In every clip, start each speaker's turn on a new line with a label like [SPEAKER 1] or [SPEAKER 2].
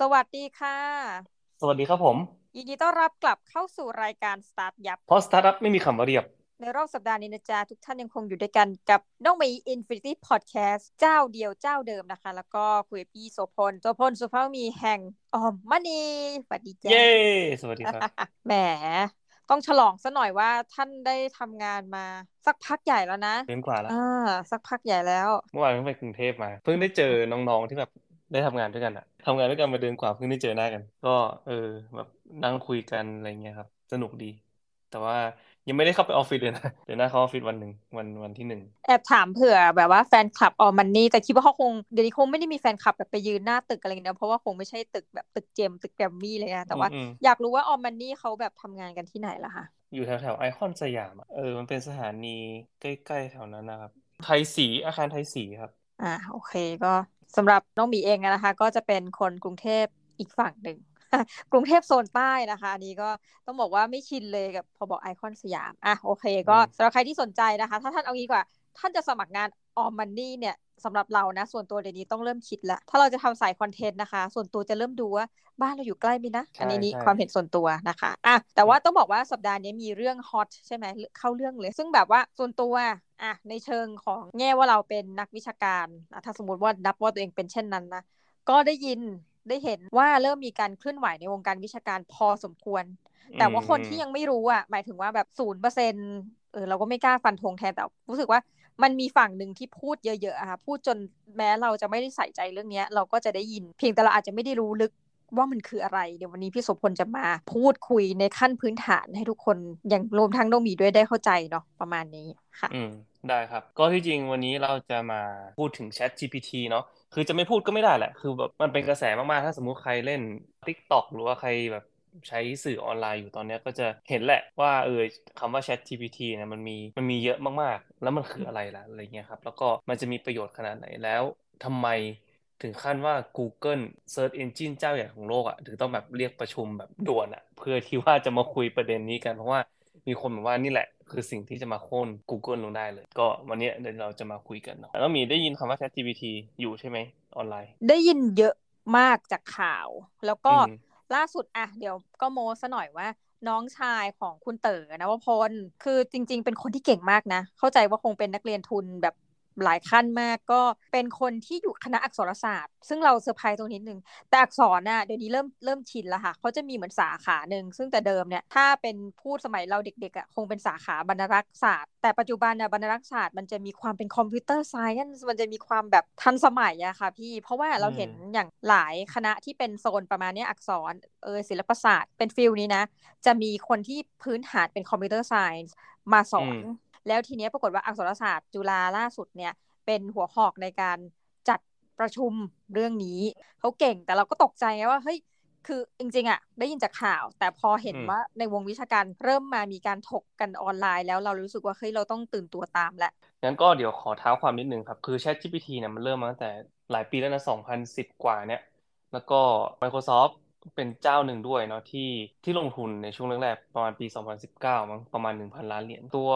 [SPEAKER 1] สวัสดีค่ะ
[SPEAKER 2] สวัสดีครับผม
[SPEAKER 1] ยินดีต้อนรับกลับเข้าสู่รายการ StartYup
[SPEAKER 2] เพราะสตาร์ทอัพไม่มีคำว่าเรียบ
[SPEAKER 1] ในรอบสัปดาห์นี้นะจ๊ะทุกท่านยังคงอยู่ด้วยกันกับน้องมี Infinity Podcast เจ้าเดียวเจ้าเดิมนะคะ แล้วก็คุยกับพี่โสพลโสพลสุภาพมีแห่งออมมณีสวัสดีจ้า
[SPEAKER 2] เย้สวัสดีครับ
[SPEAKER 1] แหมต้องฉลองซะหน่อยว่าท่านได้ทำงานมาสักพักใหญ่แล้วนะ
[SPEAKER 2] เดือนกว่าแล้ว
[SPEAKER 1] อ่าสักพักใหญ่แล้ว
[SPEAKER 2] เมื่อวานเพิ่งไปกรุงเทพมา เพิ่งได้เจอน้องๆที่แบบ ได้ทำงานด้วยกันอะทำงานด้วยกันมาเดือนกว่าเพิ่งได้เจอหน้ากัน ก็เออแบบนั่งคุยกันอะไรเงี้ยครับ สนุกดี แต่ว่ายังไม่ได้เข้าไปออฟฟิศเลยนะเดี๋ยวหน้าเข้าออฟฟิศวันหนึ่งวันวันที่หนึ่ง
[SPEAKER 1] แอบถามเผื่อแบบว่าแฟนคลับออมันนี่แต่คิดว่าเขาคงเดี๋ยวนี้คงไม่ได้มีแฟนคลับแบบไปยืนหน้าตึกอะไรอย่างเงี้ยเพราะว่าคงไม่ใใช่ตึกแบบตึกเจมตึกแกรมมี่เลยนะแต่ว่า
[SPEAKER 2] อืม
[SPEAKER 1] อยากรู้ว่าออมันนี่เขาแบบทำงานกันที่ไหนล่ะคะ
[SPEAKER 2] อยู่แถวแถวไอคอนสยามอะเออมันเป็นสถานีใกล้ๆแถวนั้นนะครับไทยสีอาคารไทยสีครับ
[SPEAKER 1] อ่าโอเคก็ สำหรับน้องหมีเองอะนะคะ ก็จะเป็นคนกรุงเทพอีกฝั่งหนึ่งกรุงเทพโซนใต้นะคะอันนี้ก็ต้องบอกว่าไม่ชินเลยกับพอบอกไอคอนสยามอะโอเค ก็
[SPEAKER 2] อืม
[SPEAKER 1] สำหรับใครที่สนใจนะคะ ถ้าท่านเอางี้ดีกว่า ท่านจะสมัครงานออมมันนี่เนี่ยสำหรับเรานะ ส่วนตัวเดี๋ยวนี้ต้องเริ่มคิดแล้วถ้าเราจะทำสายคอนเทนต์นะคะ ส่วนตัวจะเริ่มดูว่าบ้านเราอยู่ใกล้ไหมนะ อันนี้นี่
[SPEAKER 2] ใช่
[SPEAKER 1] ความเห็นส่วนตัวนะคะอะแต่ว่าต้องบอกว่าสัปดาห์นี้มีเรื่องฮอตใช่ไหมเข้าเรื่องเลย ซึ่งแบบว่าส่วนตัวอะในเชิงของแง่ว่าเราเป็นนักวิชาการอะถ้าสมมติว่านับว่าตัวเองเป็นเช่นนั้นนะก็ได้ยินได้เห็นว่าเริ่มมีการเคลื่อนไหวในวงการวิชาการพอสมควร แต่ว่าคนที่ยังไม่รู้อะหมายถึงว่าแบบศูนย์เปอร์เซ็นเออเราก็ไม่กล้าฟันธงแทนแต่รู้สึกว่า มันมีฝั่งหนึ่งที่พูดเยอะๆอะค่ะพูดจนแม้เราจะไม่ได้ใส่ใจเรื่องนี้เราก็จะได้ยิน เพียงแต่เราอาจจะไม่ได้รู้ลึกว่ามันคืออะไร เดี๋ยววันนี้พี่โสพลจะมาพูดคุยในขั้นพื้นฐานให้ทุกคนอย่างรวมทั้งน้องมีด้วยได้เข้าใจเนาะประมาณนี้ค่ะ
[SPEAKER 2] อืมได้ครับ ก็ที่จริงวันนี้เราจะมาพูดถึง Chat GPT เนาะคือจะไม่พูดก็ไม่ได้แหละ คือแบบมันเป็นกระแสมากๆ ถ้าสมมุติใครเล่น TikTok หรือว่าใครแบบ ใช้สื่อออนไลน์อยู่ตอนเนี้ยก็จะเห็นแหละว่าเออคำว่า Chat GPT เนี่ยมันมีมันมีเยอะมากๆ แล้วมันคืออะไรล่ะอะไรเงี้ยครับ แล้วก็มันจะมีประโยชน์ขนาดไหนแล้วทำไมถึงขั้นว่า Google Search Engine เจ้าใหญ่ของโลกอะถึงต้องแบบเรียกประชุมแบบด่วนอะ เพื่อที่ว่าจะมาคุยประเด็นนี้กันเพราะว่ามีคนบอกว่านี่แหละ คือสิ่งที่จะมาโค่น Google ลงได้เลย ก็วันนี้เดี๋ยวเราจะมาคุยกันเนาะแล้วมีได้ยินคำว่า ChatGPT อยู่ใช่ไหมออนไลน์
[SPEAKER 1] ได้ยินเยอะมากจากข่าว แล้วก็
[SPEAKER 2] อืม
[SPEAKER 1] ล่าสุดอะเดี๋ยวก็โมซะหน่อยว่า น้องชายของคุณเต๋อนวพลคือจริง ๆ เป็นคนที่เก่งมากนะ เข้าใจว่าคงเป็นนักเรียนทุนแบบ หลายขั้นมากก็เป็นคนที่อยู่คณะอักษรศาสตร์ ซึ่งเราเซอร์ไพรส์ตรงนิดนึง แต่อักษรน่ะเดี๋ยวนี้เริ่มเริ่มชินแล้วค่ะเขาจะมีเหมือนสาขาหนึ่งซึ่งแต่เดิมเนี่ยถ้าเป็นพูดสมัยเราเด็กๆอะคงเป็นสาขาบรรณารักษ์ศาสตร์ แต่ปัจจุบันน่ะบรรณารักษ์ศาสตร์มันจะมีความเป็น computer science มันจะมีความแบบทันสมัยอะค่ะพี่ เพราะว่าเราเห็นอย่างหลายคณะที่เป็นโซนประมาณเนี้ยอักษรเออศิลปศาสตร์เป็น feel นี้นะ จะมีคนที่พื้นฐานเป็น computer scienceมาสอน
[SPEAKER 2] อืม
[SPEAKER 1] แล้วทีเนี้ยปรากฏว่าอักษรศาสตร์จุฬาล่าสุดเนี่ยเป็นหัวหอกในการจัดประชุมเรื่องนี้เขาเก่งแต่เราก็ตกใจไงว่าเฮ้ยคือจริงๆอะได้ยินจากข่าว แต่พอเห็นว่าในวงวิชาการเริ่มมามีการถกกันออนไลน์ แล้วเรารู้สึกว่าเฮ้ยเราต้องตื่นตัวตามแหล้ว
[SPEAKER 2] งั้นก็เดี๋ยวขอเท้าความนิดนึงครับ คือ ChatGPT เนี่ยมันเริ่มมาตั้งแต่หลายปีแล้วนะ 2010 กว่าเนี่ย แล้วก็ Microsoft เป็นเจ้าหนึ่งด้วยเนาะที่ที่ลงทุนในช่วงแรกๆประมาณปี 2019 มั้งประมาณ 1,000 ล้านเหรียญตัว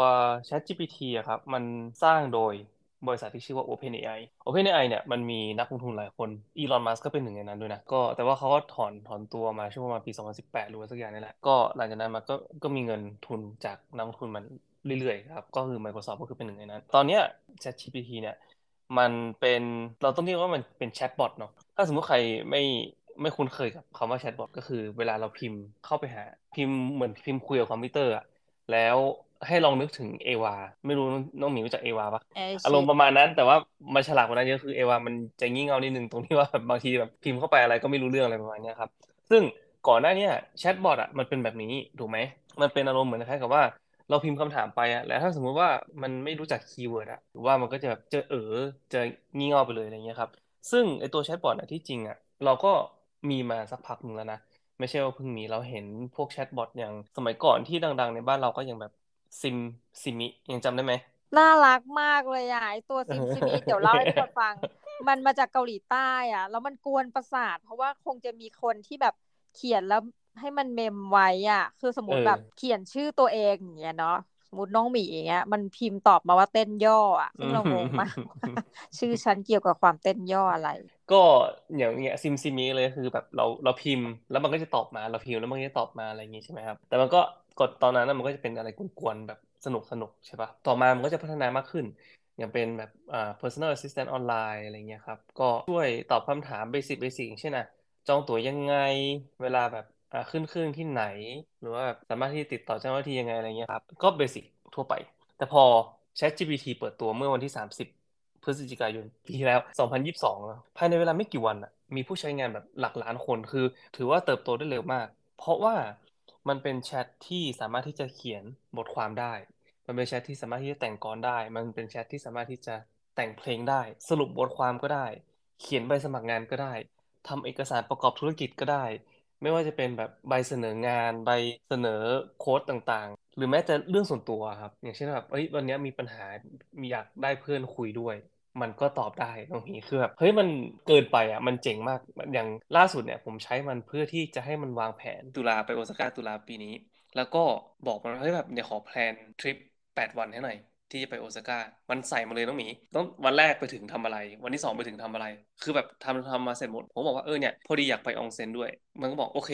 [SPEAKER 2] ChatGPT อะครับ มันสร้างโดยบริษัทที่ชื่อว่า OpenAI OpenAI เนี่ยมันมีนักลงทุนหลายคนอีลอนมัสก็เป็นหนึ่งในนั้นด้วยนะก็แต่ว่าเขาก็ถอนถอนตัวมาช่วงประมาณปี 2018 หรือว่าสักอย่างนี่แหละ ก็หลังจากนั้นมาก็ก็มีเงินทุนจากนักลงทุนมันเรื่อยๆครับ ก็คือ Microsoft ก็คือเป็นหนึ่งในนั้น ตอนเนี้ย ChatGPT เนี่ยมันเป็นเราต้องเรียกว่ามันเป็นแชทบอทเนาะถ้าสมมติใครไม่ ไม่คุ้นเคยกับคำว่าแชทบอทก็คือเวลาเราพิมพ์เข้าไปหา พิมพ์เหมือนพิมพ์คุยกับคอมพิวเตอร์อะแล้วให้ลองนึกถึงเอวาไม่รู้น้องหมิวรู้จักเอวาปะ
[SPEAKER 1] เออ
[SPEAKER 2] อารมณ์ประมาณนั้น แต่ว่ามันฉลาดกว่านั้นเยอะคือเอวามันจะงี่เง่านิดนึงตรงที่ว่าแบบบางทีแบบพิมพ์เข้าไปอะไรก็ไม่รู้เรื่องอะไรประมาณเนี้ยครับซึ่งก่อนหน้าเนี้แชทบอทอะมันเป็นแบบนี้ถูกไหมมันเป็นอารมณ์เหมือนคล้ายๆกับว่าเราพิมพ์คำถามไปอะแล้วถ้าสมมุติว่ามันไม่รู้จัก keyword อะหรือว่ามันก็จะแบบเจอเออจะงี่เง่าไปเลยอะไรเงี้ยครับ ซึ่งไอตัวแชทบอทอะที่จริงอะเราก็ มีมาสักพักหนึ่งแล้วนะ ไม่ใช่ว่าเพิ่งมีเราเห็นพวกแชทบอทอย่างสมัยก่อนที่ดัง ๆ ในบ้านเราก็ยังแบบซิมซิมิยังจำได้ไหม
[SPEAKER 1] น่ารักมากเลยอะไอตัวซิมซิมิเดี๋ยวเล่าให้ทุกคนฟัง มันมาจากเกาหลีใต้อะ แล้วมันกวนประสาท เพราะว่าคงจะมีคนที่แบบเขียนแล้วให้มันเมมไว้อะ คือสมมติ
[SPEAKER 2] เออ
[SPEAKER 1] แบบเขียนชื่อตัวเองอย่างเงี้ยเนาะสมมติน้องหมีอย่างเงี้ยมันพิมพ์ตอบมาว่าเต้นย่ออะซึ่งเรางงมากว่าชื่อฉันเกี่ยวกับความเต้นย่ออะไร
[SPEAKER 2] ก็อย่างเงี้ยซิมซิมีเลยคือแบบเราเราพิมพ์ แล้วมันก็จะตอบมาเราพิมพ์แล้วมันก็จะตอบมาอะไรอย่างงี้ใช่ไหมครับ แต่มันก็กดตอนนั้นมันก็จะเป็นอะไรกวนๆแบบสนุกสนุกใช่ปะต่อมามันก็จะพัฒนามากขึ้น อย่างเป็นแบบอ่า personal assistant ออนไลน์อะไรเงี้ยครับ ก็ช่วยตอบคำถามเบสิกเบสิกอย่างเช่นอะจองตั๋วยังไงเวลาแบบอ่าขึ้นเครื่องที่ไหน หรือว่าสามารถที่ติดต่อเจ้าหน้าที่ยังไงอะไรเงี้ยครับ ก็เบสิกทั่วไป แต่พอ ChatGPT เปิดตัวเมื่อวันที่ 30 พฤศจิกายนปีที่แล้ว 2022 ภายในเวลาไม่กี่วันอะมีผู้ใช้งานแบบหลักล้านคนคือ ถือว่าเติบโตได้เร็วมาก เพราะว่ามันเป็นแชทที่สามารถที่จะเขียนบทความได้ มันเป็นแชทที่สามารถที่จะแต่งกรได้ มันเป็นแชทที่สามารถที่จะแต่งเพลงได้ สรุปบทความก็ได้ เขียนใบสมัครงานก็ได้ทำเอกสารประกอบธุรกิจก็ได้ ไม่ว่าจะเป็นแบบใบเสนองานใบเสนอโค้ดต่างๆ หรือแม้แต่เรื่องส่วนตัวครับ อย่างเช่นแบบเอ้ยวันนี้มีปัญหามีอยากได้เพื่อนคุยด้วย มันก็ตอบได้ตรงนี้คือแบบเฮ้ยมันเกินไปอะมันเจ๋งมากอย่างล่าสุดเนี่ยผมใช้มันเพื่อที่จะให้มันวางแผนตุลาไปโอซาก้าตุลาปีนี้ แล้วก็บอกมันว่าเฮ้ยแบบเดี๋ยวขอแพลนทริป8วันให้หน่อย ที่จะไปโอซาก้ามันใส่มาเลยน้องหมีต้องวันแรกไปถึงทำอะไร วันที่สองไปถึงทำอะไร คือแบบทำทำมาเสร็จหมดผมบอกว่าเออเนี่ยพอดีอยากไปอองเซ็นด้วย มันก็บอกโอเค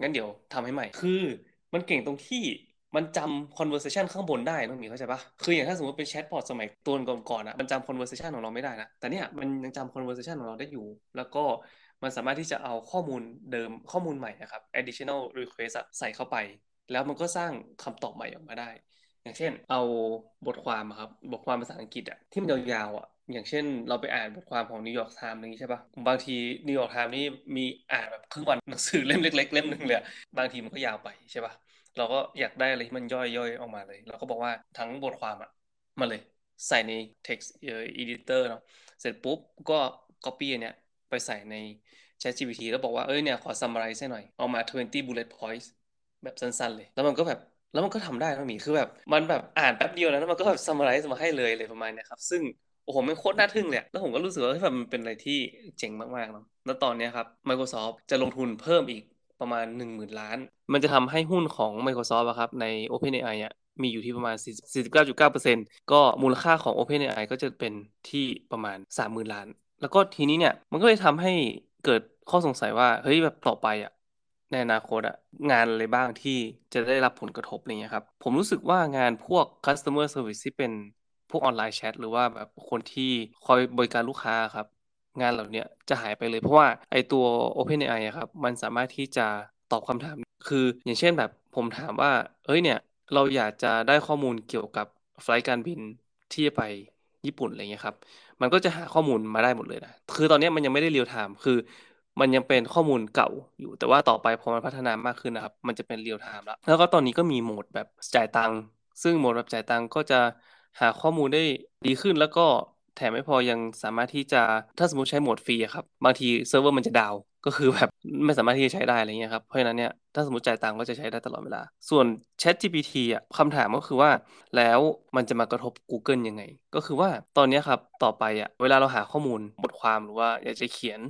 [SPEAKER 2] งั้นเดี๋ยวทำให้ใหม่ คือ มันเก่งตรงที่มันจำ conversation ข้างบนได้น้องหมีเข้าใจปะคืออย่างถ้าสมมติเป็นแชทบอทสมัยตัวก่อนๆอะมันจำ conversation ของเราไม่ได้นะ แต่เนี่ยมันยังจำ conversation ของเราได้อยู่ แล้วก็มันสามารถที่จะเอาข้อมูลเดิมข้อมูลใหม่นะครับ additional request ใส่เข้าไป แล้วมันก็สร้างคำตอบใหม่ออกมาได้ อย่างเช่น เอาบทความครับบทความภาษาอังกฤษอะที่มันยาวๆอะอย่างเช่น เราไปอ่านบทความของนิวยอร์กไทม์อย่างนี้ใช่ปะบางทีนิวยอร์กไทม์นี่มีอ่านแบบครึ่งวันหนังสือเล่มเล็ก ๆ เล่มหนึ่งเลยบางทีมันก็ยาวไปใช่ปะเราก็อยากได้อะไรที่มันย่อยๆออกมาเลย เราก็บอกว่าทั้งบทความอะมาเลยใส่ใน text editor เนาะเสร็จปุ๊บก็ copy อันเนี้ยไปใส่ใน ChatGPT แล้วบอกว่าเอ้ยเนี่ยขอ summarize ให้หน่อย เอามา 20 bullet points แบบสั้นๆเลย แล้วมันก็แบบ แล้วมันก็ทำได้นะหมีคือแบบ มันแบบอ่านแป๊บเดียวแล้วมันก็แบบ summarize มาให้เลยเลยประมาณนี้ครับ ซึ่งโอ้โหมันโคตรน่าทึ่งเลยแล้วผมก็รู้สึกว่าแบบมันเป็นอะไรที่เจ๋งมากๆเนาะแล้วตอนนี้ครับ Microsoft จะลงทุนเพิ่มอีกประมาณ 10,000 ล้าน มันจะทำให้หุ้นของ Microsoft อะครับใน OpenAI อะมีอยู่ที่ประมาณ 49.9%ก็มูลค่าของ OpenAI ก็จะเป็นที่ประมาณ 30,000 ล้าน แล้วก็ทีนี้เนี่ย มันก็เลยทำให้เกิดข้อสงสัยว่า เฮ้ยแบบต่อไปอะ ในอนาคตอะงานอะไรบ้างที่จะได้รับผลกระทบอะไรเงี้ยครับ ผมรู้สึกว่างานพวก customer service ที่เป็นพวกออนไลน์แชทหรือว่าแบบคนที่คอยบริการลูกค้าครับ งานเหล่านี้จะหายไปเลยเพราะว่าไอตัว OpenAI ครับ มันสามารถที่จะตอบคำถาม คืออย่างเช่นแบบผมถามว่า เอ้ยเนี่ยเราอยากจะได้ข้อมูลเกี่ยวกับ flight การบินที่จะไปญี่ปุ่นอะไรเงี้ยครับ มันก็จะหาข้อมูลมาได้หมดเลยนะ คือตอนนี้มันยังไม่ได้ real-time คือ มันยังเป็นข้อมูลเก่าอยู่แต่ว่าต่อไปพอมันพัฒนามากขึ้นนะครับ มันจะเป็น real-time แล้วแล้วก็ตอนนี้ก็มีโหมดแบบจ่ายตังค์ซึ่งโหมดแบบจ่ายตังค์ก็จะหาข้อมูลได้ดีขึ้นแล้วก็แถมไม่พอยังสามารถที่จะถ้าสมมติใช้โหมดฟรีครับ บางทีเซิร์ฟเวอร์มันจะ down ก็คือแบบไม่สามารถที่จะใช้ได้อะไรเงี้ยครับเพราะฉะนั้นเนี่ยถ้าสมมติจ่ายตังค์ก็จะใช้ได้ตลอดเวลา ส่วน Chat GPT อะคำถามก็คือว่าแล้วมันจะมากระทบ Google ยังไง ก็คือว่าตอนนี้ครับ ต่อไปอะเวลาเราหาข้อมูลบทความหรือว่าอยากจะเขียน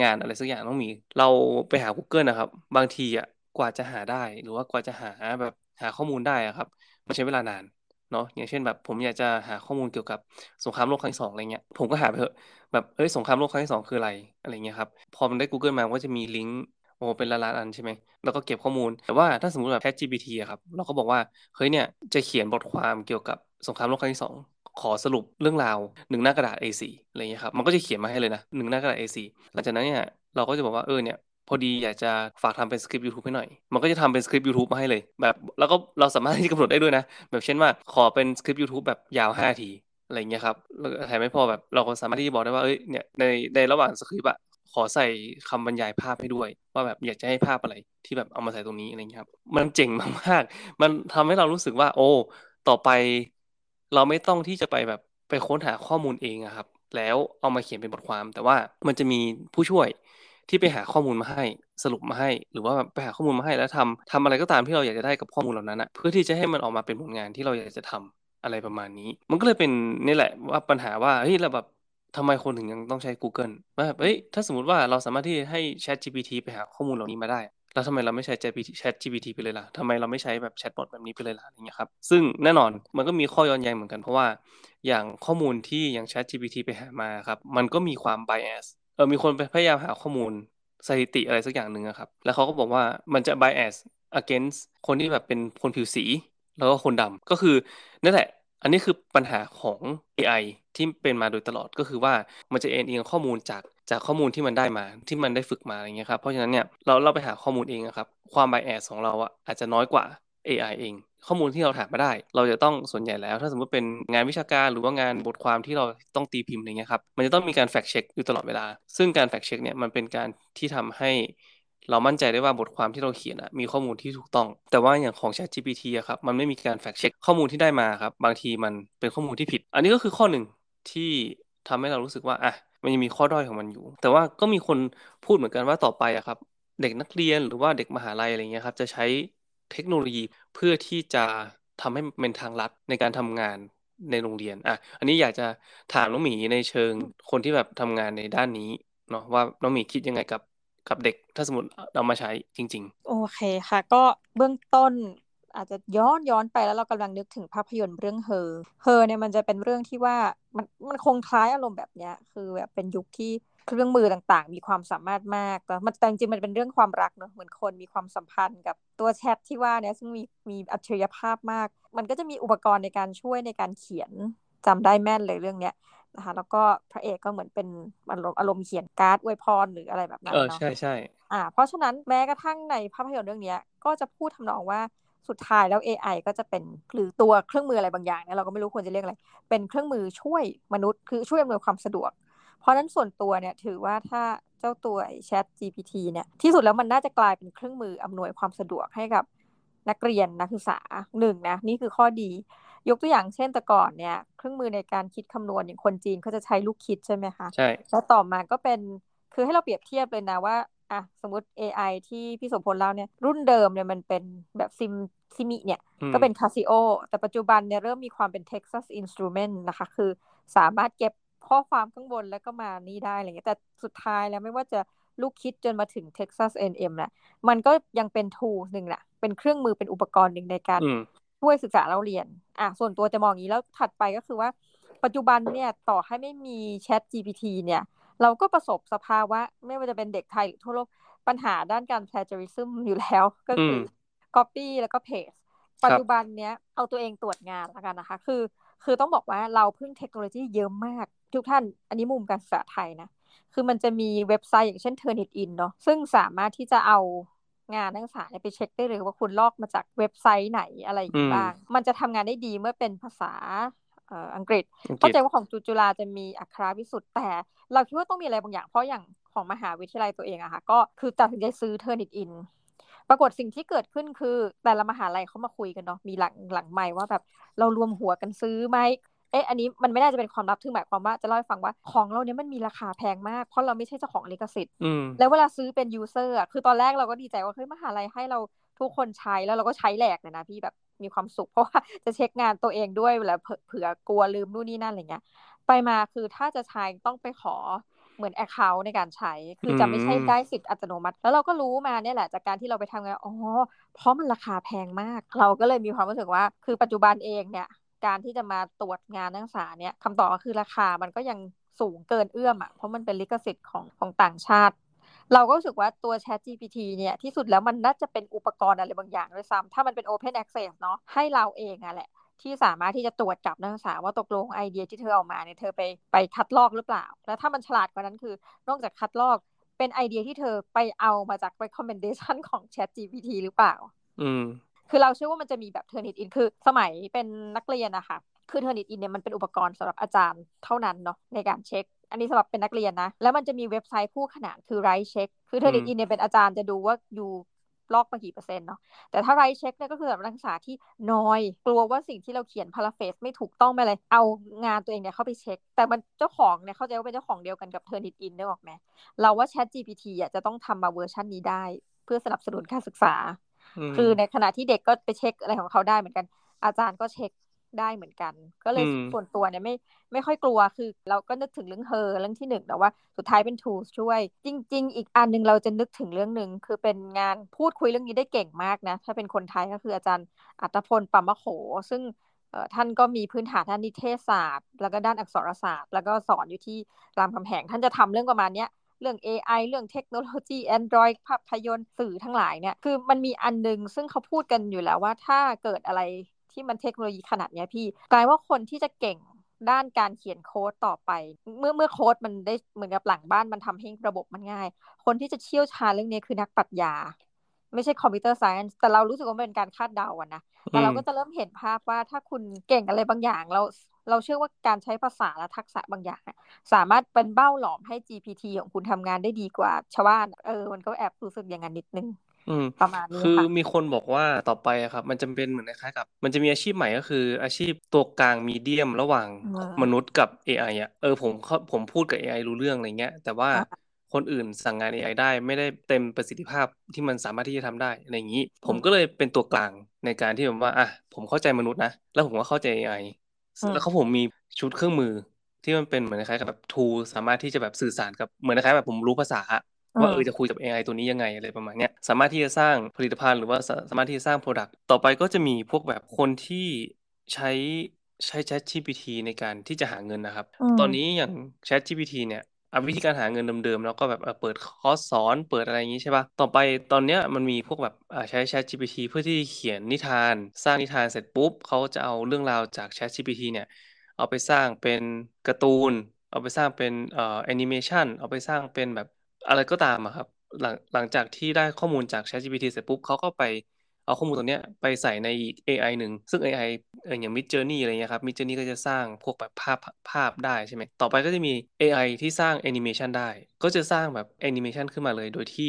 [SPEAKER 2] งานอะไรสักอย่างต้องมี เราไปหา Google นะครับ บางทีอะกว่าจะหาได้ หรือว่ากว่าจะหาแบบหาข้อมูลได้อะครับ มันใช้เวลานานเนาะอย่างเช่นแบบผมอยากจะหาข้อมูลเกี่ยวกับสงครามโลกครั้งที่สองอะไรเงี้ยผมก็หาไปเถอะแบบเอ้ยสงครามโลกครั้งที่สองคืออะไรอะไรเงี้ยครับพอมันได้ Google มาก็จะมีลิงก์โอ้เป็นล้านอันใช่ไหมแล้วก็เก็บข้อมูล แต่ว่าถ้าสมมติแบบ ChatGPT อะครับเราก็บอกว่าเฮ้ยเนี่ยจะเขียนบทความเกี่ยวกับสงครามโลกครั้งที่สอง ขอสรุปเรื่องราวหนึ่งหน้ากระดาษ A4 อะไรเงี้ยครับมันก็จะเขียนมาให้เลยนะหนึ่งหน้ากระดาษ A4 หลังจากนั้นเนี่ยเราก็จะบอกว่าเออเนี่ยพอดีอยากจะฝากทำเป็นสคริปต์ YouTube ให้หน่อย มันก็จะทำเป็นสคริปต์ YouTube มาให้เลย แบบแล้วก็เราสามารถที่จะกำหนดได้ด้วยนะ แบบเช่นว่าขอเป็นสคริปต์ YouTube แบบยาว5นาทีอะไรเงี้ยครับแล้วแถมไม่พอแบบเราก็สามารถที่จะบอกได้ว่าเอ้ยเนี่ยในในระหว่างสคริปต์อะขอใส่คำบรรยายภาพให้ด้วย ว่าแบบอยากจะให้ภาพอะไรที่แบบเอามาใส่ตรงนี้อะไรเงี้ยครับมันเจ๋งมากๆมันทำให้เรารู้สึกว่า โอ้ ต่อไป เราไม่ต้องที่จะไปแบบไปค้นหาข้อมูลเองอะครับ แล้วเอามาเขียนเป็นบทความ แต่ว่ามันจะมีผู้ช่วยที่ไปหาข้อมูลมาให้สรุปมาให้ หรือว่าไปหาข้อมูลมาให้แล้วทำทำอะไรก็ตามที่เราอยากจะได้กับข้อมูลเหล่านั้นอะเพื่อที่จะให้มันออกมาเป็นผลงานที่เราอยากจะทำอะไรประมาณนี้ มันก็เลยเป็นนี่แหละว่าปัญหาว่าเฮ้ยเราแบบทำไมคนถึงยังต้องใช้ Google ว่าแบบเฮ้ยถ้าสมมติว่าเราสามารถที่ให้ Chat GPT ไปหาข้อมูลเหล่านี้มาได้ แล้วทำไมเราไม่ใช้ Chat GPT ไปเลยล่ะทำไมเราไม่ใช้แบบแชทบอทแบบนี้ไปเลยล่ะอย่างเงี้ยครับ ซึ่งแน่นอนมันก็มีข้อย้อนแย้งเหมือนกันเพราะว่าอย่างข้อมูลที่อย่าง Chat GPT ไปหามาครับ มันก็มีความ bias เออมีคนพยายามหาข้อมูลสถิติอะไรสักอย่างหนึ่งครับ แล้วเขาก็บอกว่ามันจะ bias against คนที่แบบเป็นคนผิวสี แล้วก็คนดำก็คือนั่นแหละ อันนี้คือปัญหาของ AI ที่เป็นมาโดยตลอดก็คือว่ามันจะเอ็นเอียงข้อมูลจาก จากข้อมูลที่มันได้มาที่มันได้ฝึกมาอะไรเงี้ยครับเพราะฉะนั้นเนี่ยเราเราไปหาข้อมูลเองครับความ bias ของเราอะอาจจะน้อยกว่า AI เอง ข้อมูลที่เราถามมาได้ เราจะต้องส่วนใหญ่แล้ว ถ้าสมมติเป็นงานวิชาการหรือว่างานบทความที่เราต้องตีพิมพ์อะไรเงี้ยครับมันจะต้องมีการแฟกเช็คอยู่ตลอดเวลา ซึ่งการแฟกเช็คเนี่ยมันเป็นการที่ทำให้เรามั่นใจได้ว่าบทความที่เราเขียนอะมีข้อมูลที่ถูกต้อง แต่ว่าอย่างของ ChatGPT อะครับมันไม่มีการแฟกเช็คข้อมูลที่ได้มาครับบางทีมันเป็นข้อมูลที่ผิด อันนี้ก็คือข้อหนึ่งที่ทำให้เรารู้สึกว่าอะ มันยังมีข้อด้อยของมันอยู่ แต่ว่าก็มีคนพูดเหมือนกันว่าต่อไปอะครับ เด็กนักเรียนหรือว่าเด็กมหาลัยอะไรเงี้ยครับ จะใช้เทคโนโลยีเพื่อที่จะทำให้เป็นทางลัดในการทำงานในโรงเรียนอะอันนี้อยากจะถามน้องหมีในเชิงคนที่แบบทำงานในด้านนี้เนาะว่าน้องหมีคิดยังไงกับกับเด็กถ้าสมมติเอามาใช้จริง
[SPEAKER 1] ๆ โอเคค่ะ ก็เบื้องต้น อาจจะย้อนย้อนไปแล้วเรากำลังนึกถึงภาพยนตร์เรื่องเฮอเฮอเนี่ยมันจะเป็นเรื่องที่ว่ามันมันคงคล้ายอารมณ์แบบเนี้ย คือแบบเป็นยุคที่เครื่องมือต่างๆ มีความสามารถมากแต่มันแต่จริงๆมันเป็นเรื่องความรักเนอะเหมือนคนมีความสัมพันธ์กับตัวแชทที่ว่าเนี่ยซึ่งมีมีอัจฉริยภาพมาก มันก็จะมีอุปกรณ์ในการช่วยในการเขียนจำได้แม่นเลยเรื่องเนี้ยนะคะแล้วก็พระเอกก็เหมือนเป็นอารมณ์อารมณ์เขียนการ์ดอวยพรหรืออะไรแบบนั้น
[SPEAKER 2] เนาะใช่ใช่
[SPEAKER 1] อ่าเพราะฉะนั้นแม้กระทั่งในภาพยนตร์เรื่องนี้ก็จะพูดทำนองว่า สุดท้ายแล้ว AI ก็จะเป็นหรือตัวเครื่องมืออะไรบางอย่างเนี่ยเราก็ไม่รู้ควรจะเรียกอะไร เป็นเครื่องมือช่วยมนุษย์คือช่วยอำนวยความสะดวก เพราะนั้นส่วนตัวเนี่ยถือว่าถ้าเจ้าตัว Chat GPT เนี่ยที่สุดแล้วมันน่าจะกลายเป็นเครื่องมืออำนวยความสะดวกให้กับนักเรียนนักศึกษาหนึ่งนะนี่คือข้อดี ยกตัวอย่างเช่นแต่ก่อนเนี่ยเครื่องมือในการคิดคำนวณอย่างคนจีนเขาจะใช้ลูกคิดใช่ไหมคะ
[SPEAKER 2] ใช่
[SPEAKER 1] แล้วต่อมาก็เป็นคือให้เราเปรียบเทียบเลยนะว่า อะสมมติ AI ที่พี่สมพลเล่าเนี่ยรุ่นเดิมเนี่ยมันเป็นแบบซิมซิมิเนี่ย ก็เป็น Casio แต่ปัจจุบันเนี่ยเริ่มมีความเป็น Texas Instrument นะคะ คือสามารถเก็บข้อความข้างบนแล้วก็มานี่ได้อะไรเงี้ยแต่สุดท้ายแล้วไม่ว่าจะลูกคิดจนมาถึง Texas A&M แหละมันก็ยังเป็น tool หนึ่งแหละเป็นเครื่องมือเป็นอุปกรณ์หนึ่งในการช่วยศึกษาเราเรียน อะส่วนตัวจะมองอย่างนี้แล้วถัดไปก็คือว่าปัจจุบันเนี่ยต่อให้ไม่มี Chat GPT เนี่ย เราก็ประสบสภาวะ ไม่ว่าจะเป็นเด็กไทยหรือทั่วโลกปัญหาด้านการ plagiarism อยู่แล้วก็คือ copy แล้วก็ paste ปัจจุบันเนี้ยเอาตัวเองตรวจงานแล้วกันนะคะ คือ คือต้องบอกว่าเราพึ่งเทคโนโลยีเยอะมาก ทุกท่านอันนี้มุมการศึกษาไทยนะ คือมันจะมีเว็บไซต์อย่างเช่น Turnitin เนาะซึ่งสามารถที่จะเอางานนักศึกษาไปเช็คได้เลยว่าคุณลอกมาจากเว็บไซต์ไหนอะไรบ้าง มันจะทำงานได้ดีเมื่อเป็นภาษา อังกฤษเข้าใจว่าของจุจุฬาจะมีอักขระวิสุทธ์แต่เราคิดว่าต้องมีอะไรบางอย่างเพราะอย่างของมหาวิทยาลัยตัวเองอะค่ะก็คือตัดสินใจซื้อ Turnitin ปรากฏสิ่งที่เกิดขึ้นคือแต่ละมหาลัยเขามาคุยกันเนาะมีหลังหลังใหม่ว่าแบบเรารวมหัวกันซื้อไหมเอ๊ะอันนี้มันไม่น่าจะเป็นความลับถึงหมายความว่าจะเล่าให้ฟังว่าของเราเนี้ยมันมีราคาแพงมาก เพราะเราไม่ใช่เจ้าของลิขสิทธิ์แล้วเวลาซื้อเป็น user อะคือตอนแรกเราก็ดีใจว่าเฮ้ยมหาลัยให้เราทุกคนใช้แล้วเราก็ใช้แหลกเลยนะพี่แบบ มีความสุข เพราะว่าจะเช็คงานตัวเองด้วยเวลาเผื่อกลัวลืมนู่นนี่นั่นอะไรเงี้ย ไปมาคือถ้าจะใช้ต้องไปขอเหมือน account ในการใช้ คือจะไม่ใช่ได้สิทธิ์อัตโนมัติ แล้วเราก็รู้มาเนี่ยแหละจากการที่เราไปทำงานอ๋อเพราะมันราคาแพงมาก เราก็เลยมีความรู้สึกว่า คือปัจจุบันเองเนี่ย การที่จะมาตรวจงานนักศึกษาเนี่ยคำตอบก็คือราคามันก็ยังสูงเกินเอื้อมอะเพราะมันเป็นลิขสิทธิ์ของของต่างชาติ เราก็รู้สึกว่าตัว Chat GPT เนี่ยที่สุดแล้วมันน่าจะเป็นอุปกรณ์อะไรบางอย่างด้วยซ้ำถ้ามันเป็น Open Access เนาะให้เราเองอะแหละ ที่สามารถที่จะตรวจจับนักศึกษาว่าตกลงไอเดียที่เธอเอามาเนี่ยเธอไปไปคัดลอกหรือเปล่า แล้วถ้ามันฉลาดกว่านั้นคือนอกจากคัดลอกเป็นไอเดียที่เธอไปเอามาจาก recommendation ของ ChatGPT หรือเปล่า
[SPEAKER 2] อืม
[SPEAKER 1] คือเราเชื่อว่ามันจะมีแบบ Turnitin คือสมัยเป็นนักเรียนนะคะคือ Turnitin เนี่ยมันเป็นอุปกรณ์สำหรับอาจารย์เท่านั้นเนาะในการเช็ค อันนี้สำหรับเป็นนักเรียนนะ แล้วมันจะมีเว็บไซต์คู่ขนานคือ WriteCheck คือ Turnitin เนี่ยเป็นอาจารย์จะดูว่า you ลอกมากี่เปอร์เซ็นต์เนาะ แต่ถ้า WriteCheck เนี่ยก็คือแบบนักศึกษาที่น้อย กลัวว่าสิ่งที่เราเขียน paraphrase ไม่ถูกต้องไปเลย เอางานตัวเองเนี่ยเข้าไปเช็ค แต่มันเจ้าของเนี่ยเข้าใจว่าเป็นเจ้าของเดียวกันกับ Turnitin ได้บอกไหมเราว่า Chat GPT อะจะต้องทำมาเวอร์ชันนี้ได้ เพื่อสนับสนุนการศึกษา คือในขณะที่เด็กก็ไปเช็คอะไรของเขาได้เหมือนกัน อาจารย์ก็เช็ค ได้เหมือนกัน ก็เลยส่วนตัวเนี่ยไม่ไม่ค่อยกลัวคือ เราก็นึกถึงเรื่องเฮอเรื่องที่หนึ่งแต่ว่าสุดท้ายเป็น tools ช่วย จริง ๆ อีกอันนึงเราจะนึกถึงเรื่องหนึ่งคือเป็นงานพูดคุยเรื่องนี้ได้เก่งมากนะ ถ้าเป็นคนไทยก็คืออาจารย์อัตพลปัมมะโข ซึ่งท่านก็มีพื้นฐานด้านนิเทศศาสตร์ แล้วก็ด้านอักษรศาสตร์ แล้วก็สอนอยู่ที่รามคำแหงท่านจะทำเรื่องประมาณเนี้ยเรื่อง AI เรื่องเทคโนโลยี Android ภาพยนตร์สื่อทั้งหลายเนี่ย คือมันมีอันนึง ซึ่งเขาพูดกันอยู่แล้วว่าถ้าเกิดอะไร ที่มันเทคโนโลยีขนาดนี้พี่กลายว่าคนที่จะเก่งด้านการเขียนโค้ดต่อไป เมื่อเมื่อโค้ดมันได้เหมือนกับหลังบ้านมันทำให้ระบบมันง่าย คนที่จะเชี่ยวชาญเรื่องนี้คือนักปรัชญา ไม่ใช่คอมพิวเตอร์ไซเอนส์แต่เรารู้สึกว่าเป็นการคาดเดาอะนะแต่เราก็จะเริ่มเห็นภาพว่าถ้าคุณเก่งอะไรบางอย่างเราเราเชื่อว่าการใช้ภาษาและทักษะบางอย่าง สามารถเป็นเบ้าหลอมให้ GPT ของคุณทำงานได้ดีกว่าชาวบ้านเออมันก็แอบรู้สึกอย่างนั้นนิดนึง ประมาณนี้
[SPEAKER 2] คือมีคนบอกว่าต่อไปครับ มันจะเป็นเหมือนคล้ายกับ มันจะมีอาชีพใหม่ก็คือ อาชีพตัวกลางมีเดียมระหว่างมนุษย์กับ AI อะเออผมผมพูดกับ AI รู้เรื่องอะไรเงี้ย แต่ว่าคนอื่นสั่งงาน AI ได้ไม่ได้เต็มประสิทธิภาพที่มันสามารถที่จะทำได้อะไรอย่างนี้ผมก็เลยเป็นตัวกลางในการที่แบบว่าอะผมเข้าใจมนุษย์นะแล้วผมก็เข้าใจ AI แล้วเขาผมมีชุดเครื่องมือที่มันเป็นเหมือนคล้ายกับแบบทูสามารถที่จะแบบสื่อสารกับเหมือนคล้ายแบบผมรู้ภาษา ว่าเออจะคุยกับ AI ตัวนี้ยังไงอะไรประมาณนี้สามารถที่จะสร้างผลิตภัณฑ์หรือว่าสามารถที่จะสร้าง Product ต่อไปก็จะมีพวกแบบคนที่ใช้ใช้ Chat GPT ในการที่จะหาเงินนะครับ ตอนนี้อย่าง Chat GPT เนี่ยวิธีการหาเงินเดิมๆแล้วก็แบบเปิดคอร์สสอนเปิดอะไรอย่างนี้ใช่ปะต่อไปตอนเนี้ยมันมีพวกแบบใช้ ChatGPT เพื่อที่เขียนนิทาน สร้างนิทานเสร็จปุ๊บเขาจะเอาเรื่องราวจาก ChatGPT เนี่ยเอาไปสร้างเป็นการ์ตูน เอาไปสร้างเป็นเอ่อแอนิเมชันเอาไปสร้างเป็นแบบ อะไรก็ตามอะครับ หลังหลังจากที่ได้ข้อมูลจาก ChatGPT เสร็จปุ๊บเขาก็ไปเอาข้อมูลตรงนี้ไปใส่ในอีก AI หนึ่ง ซึ่ง AI อย่าง Midjourney อะไรเงี้ยครับ Midjourney ก็จะสร้างพวกแบบภาพภาพได้ใช่ไหม ต่อไปก็จะมี AI ที่สร้างแอนิเมชันได้ ก็จะสร้างแบบแอนิเมชันขึ้นมาเลย โดยที่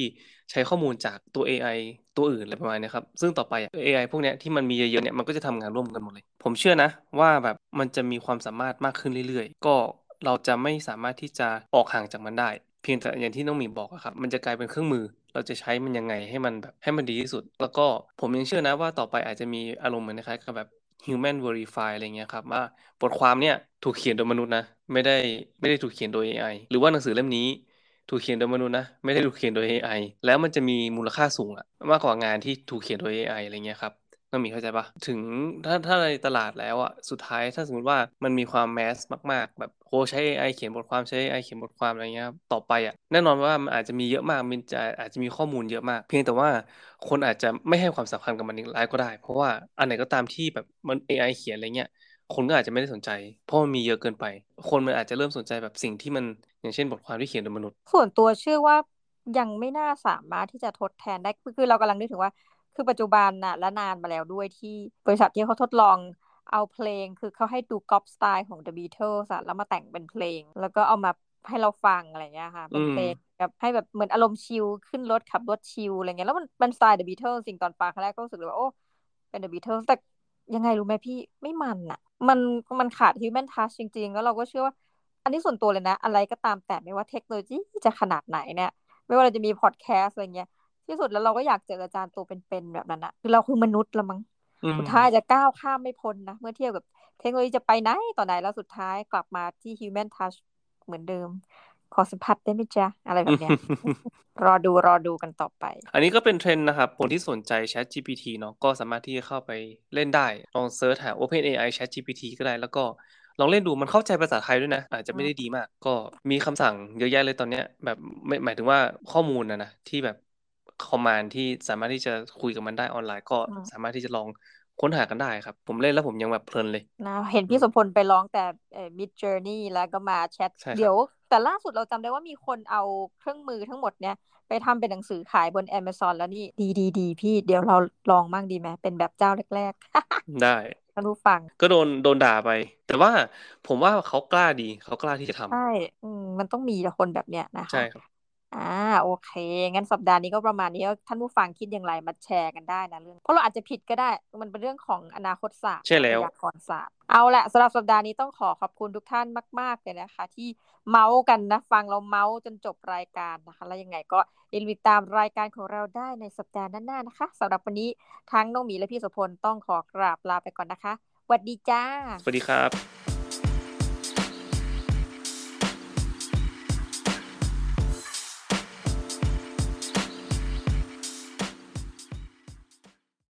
[SPEAKER 2] ใช้ข้อมูลจากตัว AI ตัวอื่นอะไรประมาณนี้ครับ ซึ่งต่อไป AI พวกนี้ที่มันมีเยอะๆเนี่ยมันก็จะทำงานร่วมกันหมดเลย ผมเชื่อนะว่าแบบมันจะมีความสามารถมากขึ้นเรื่อยๆ ก็เราจะไม่สามารถที่จะออกห่างจากมันได้ เพียงแต่อย่างที่น้องหมีบอกอะครับ มันจะกลายเป็นเครื่องมือ เราจะใช้มันยังไงให้มันแบบให้มันดีที่สุด แล้วก็ผมยังเชื่อนะว่าต่อไปอาจจะมีอารมณ์เหมือนคล้ายกับแบบ human verify อะไรเงี้ยครับว่าบทความเนี่ยถูกเขียนโดยมนุษย์นะ ไม่ได้ไม่ได้ถูกเขียนโดย AI หรือว่าหนังสือเล่มนี้ถูกเขียนโดยมนุษย์นะไม่ได้ถูกเขียนโดย AI แล้วมันจะมีมูลค่าสูงอะมากกว่างานที่ถูกเขียนโดย AI อะไรเงี้ยครับ น้องมีเข้าใจปะถึงถ้าถ้าในตลาดแล้วอะสุดท้ายถ้าสมมติว่ามันมีความแมสมากๆ แบบโอ้ใช้ AI เขียนบทความใช้ AI เขียนบทความอะไรเงี้ยต่อไปอะแน่นอนว่ามันอาจจะมีเยอะมากมันจะอาจจะมีข้อมูลเยอะมาก เพียงแต่ว่าคนอาจจะไม่ให้ความสำคัญกับมันอีกหลายก็ได้ เพราะว่าอันไหนก็ตามที่แบบมัน AI เขียนอะไรเงี้ยคนก็อาจจะไม่ได้สนใจ เพราะมันมีเยอะเกินไป คนมันอาจจะเริ่มสนใจแบบสิ่งที่มันอย่างเช่นบทความที่เขียนโดยมนุษย์
[SPEAKER 1] ส่วนตัวเชื่อว่ายังไม่น่าสามารถที่จะทดแทนได้คือเรากำลังนึกถึงว่า คือปัจจุบันน่ะและนานมาแล้วด้วยที่บริษัทที่เขาทดลองเอาเพลง คือเขาให้ดูก๊อปสไตล์ของ The Beatles แล้วมาแต่งเป็นเพลง แล้วก็เอามาให้เราฟังอะไรเงี้ยค่ะเป็นเพลงแบบให้แบบเหมือนอารมณ์ชิลขึ้นรถขับรถชิลอะไรเงี้ยแล้วมันเป็นสไตล์ The Beatles สิ่งตอนฟังครั้งแรกก็รู้สึกเลยว่าโอ้เป็น The Beatles แต่ยังไงรู้ไหมพี่ไม่มันอะมันมันขาด human touch จริง ๆ แล้วเราก็เชื่อว่า อันนี้ส่วนตัวเลยนะ อะไรก็ตามแต่ไม่ว่าเทคโนโลยีจะขนาดไหนเนี่ย ไม่ว่าเราจะมีพอดแคสต์อะไรเงี้ย ที่สุดแล้วเราก็อยากเจออาจารย์ตัวเป็นๆแบบนั้นอะคือเราคือมนุษย์ละมั้งสุดท้ายจะก้าวข้ามไม่พ้นนะเมื่อเทียบกับเทคโนโลยีจะไปไหนต่อไหนแล้วสุดท้ายกลับมาที่ human touch เหมือนเดิม ขอสัมผัสได้ไหมจ๊ะ อะไรแบบเนี้ยรอดูรอดูกันต่อไป
[SPEAKER 2] อันนี้ก็เป็นเทรนด์นะครับ คนที่สนใจ ChatGPT เนาะก็สามารถที่จะเข้าไปเล่นได้ ลอง search หา OpenAI ChatGPT ก็ได้แล้วก็ลองเล่นดูมันเข้าใจภาษาไทยด้วยนะ อาจจะไม่ได้ดีมาก ก็มีคำสั่งเยอะแยะเลยตอนเนี้ยแบบหมายถึงว่าข้อมูลนะนะที่แบบ command ที่สามารถที่จะคุยกับมันได้ออนไลน์ก็สามารถที่จะลองค้นหากันได้ครับ ผมเล่นแล้วผมยังแบบเพลินเลย
[SPEAKER 1] นะเห็นพี่สมพลไปลองแต่เอ่อ Midjourney แล้วก็มาแชทเดี๋ยว แต่ล่าสุดเราจำได้ว่ามีคนเอาเครื่องมือทั้งหมดเนี่ยไปทำเป็นหนังสือขายบน Amazon แล้วนี่ดีดีดีพี่เดี๋ยวเราลองมั่งดีไหมเป็นแบบเจ้าแรก
[SPEAKER 2] ๆ ได้
[SPEAKER 1] ท่านผู้ฟัง
[SPEAKER 2] ก็โดนโดนด่าไป แต่ว่าผมว่าเขากล้าดีเขากล้าที่จะทำ
[SPEAKER 1] ใช่มันต้องมีคนแบบเนี้ยนะคะ
[SPEAKER 2] ใช่ครับ
[SPEAKER 1] อ่าโอเค งั้นสัปดาห์นี้ก็ประมาณนี้ท่านผู้ฟังคิดอย่างไรมาแชร์กันได้นะเรื่องเพราะเราอาจจะผิดก็ได้มันเป็นเรื่องของอนาคตศาสตร์
[SPEAKER 2] ใช่แล้ว
[SPEAKER 1] พยากรศาสตร์เอาละสำหรับสัปดาห์นี้ต้องขอขอบคุณทุกท่านมาก ๆ เลยนะคะ ที่เมาส์กันนะฟังเราเมาส์จนจบรายการนะคะ แล้วยังไงก็อย่าลืมติดตามรายการของเราได้ในสัปดาห์หน้าๆนะคะสำหรับวันนี้ทั้งน้องหมีและพี่สุพลต้องขอกราบลาไปก่อนนะคะสวัสดีจ้า
[SPEAKER 2] สวัสดีครับ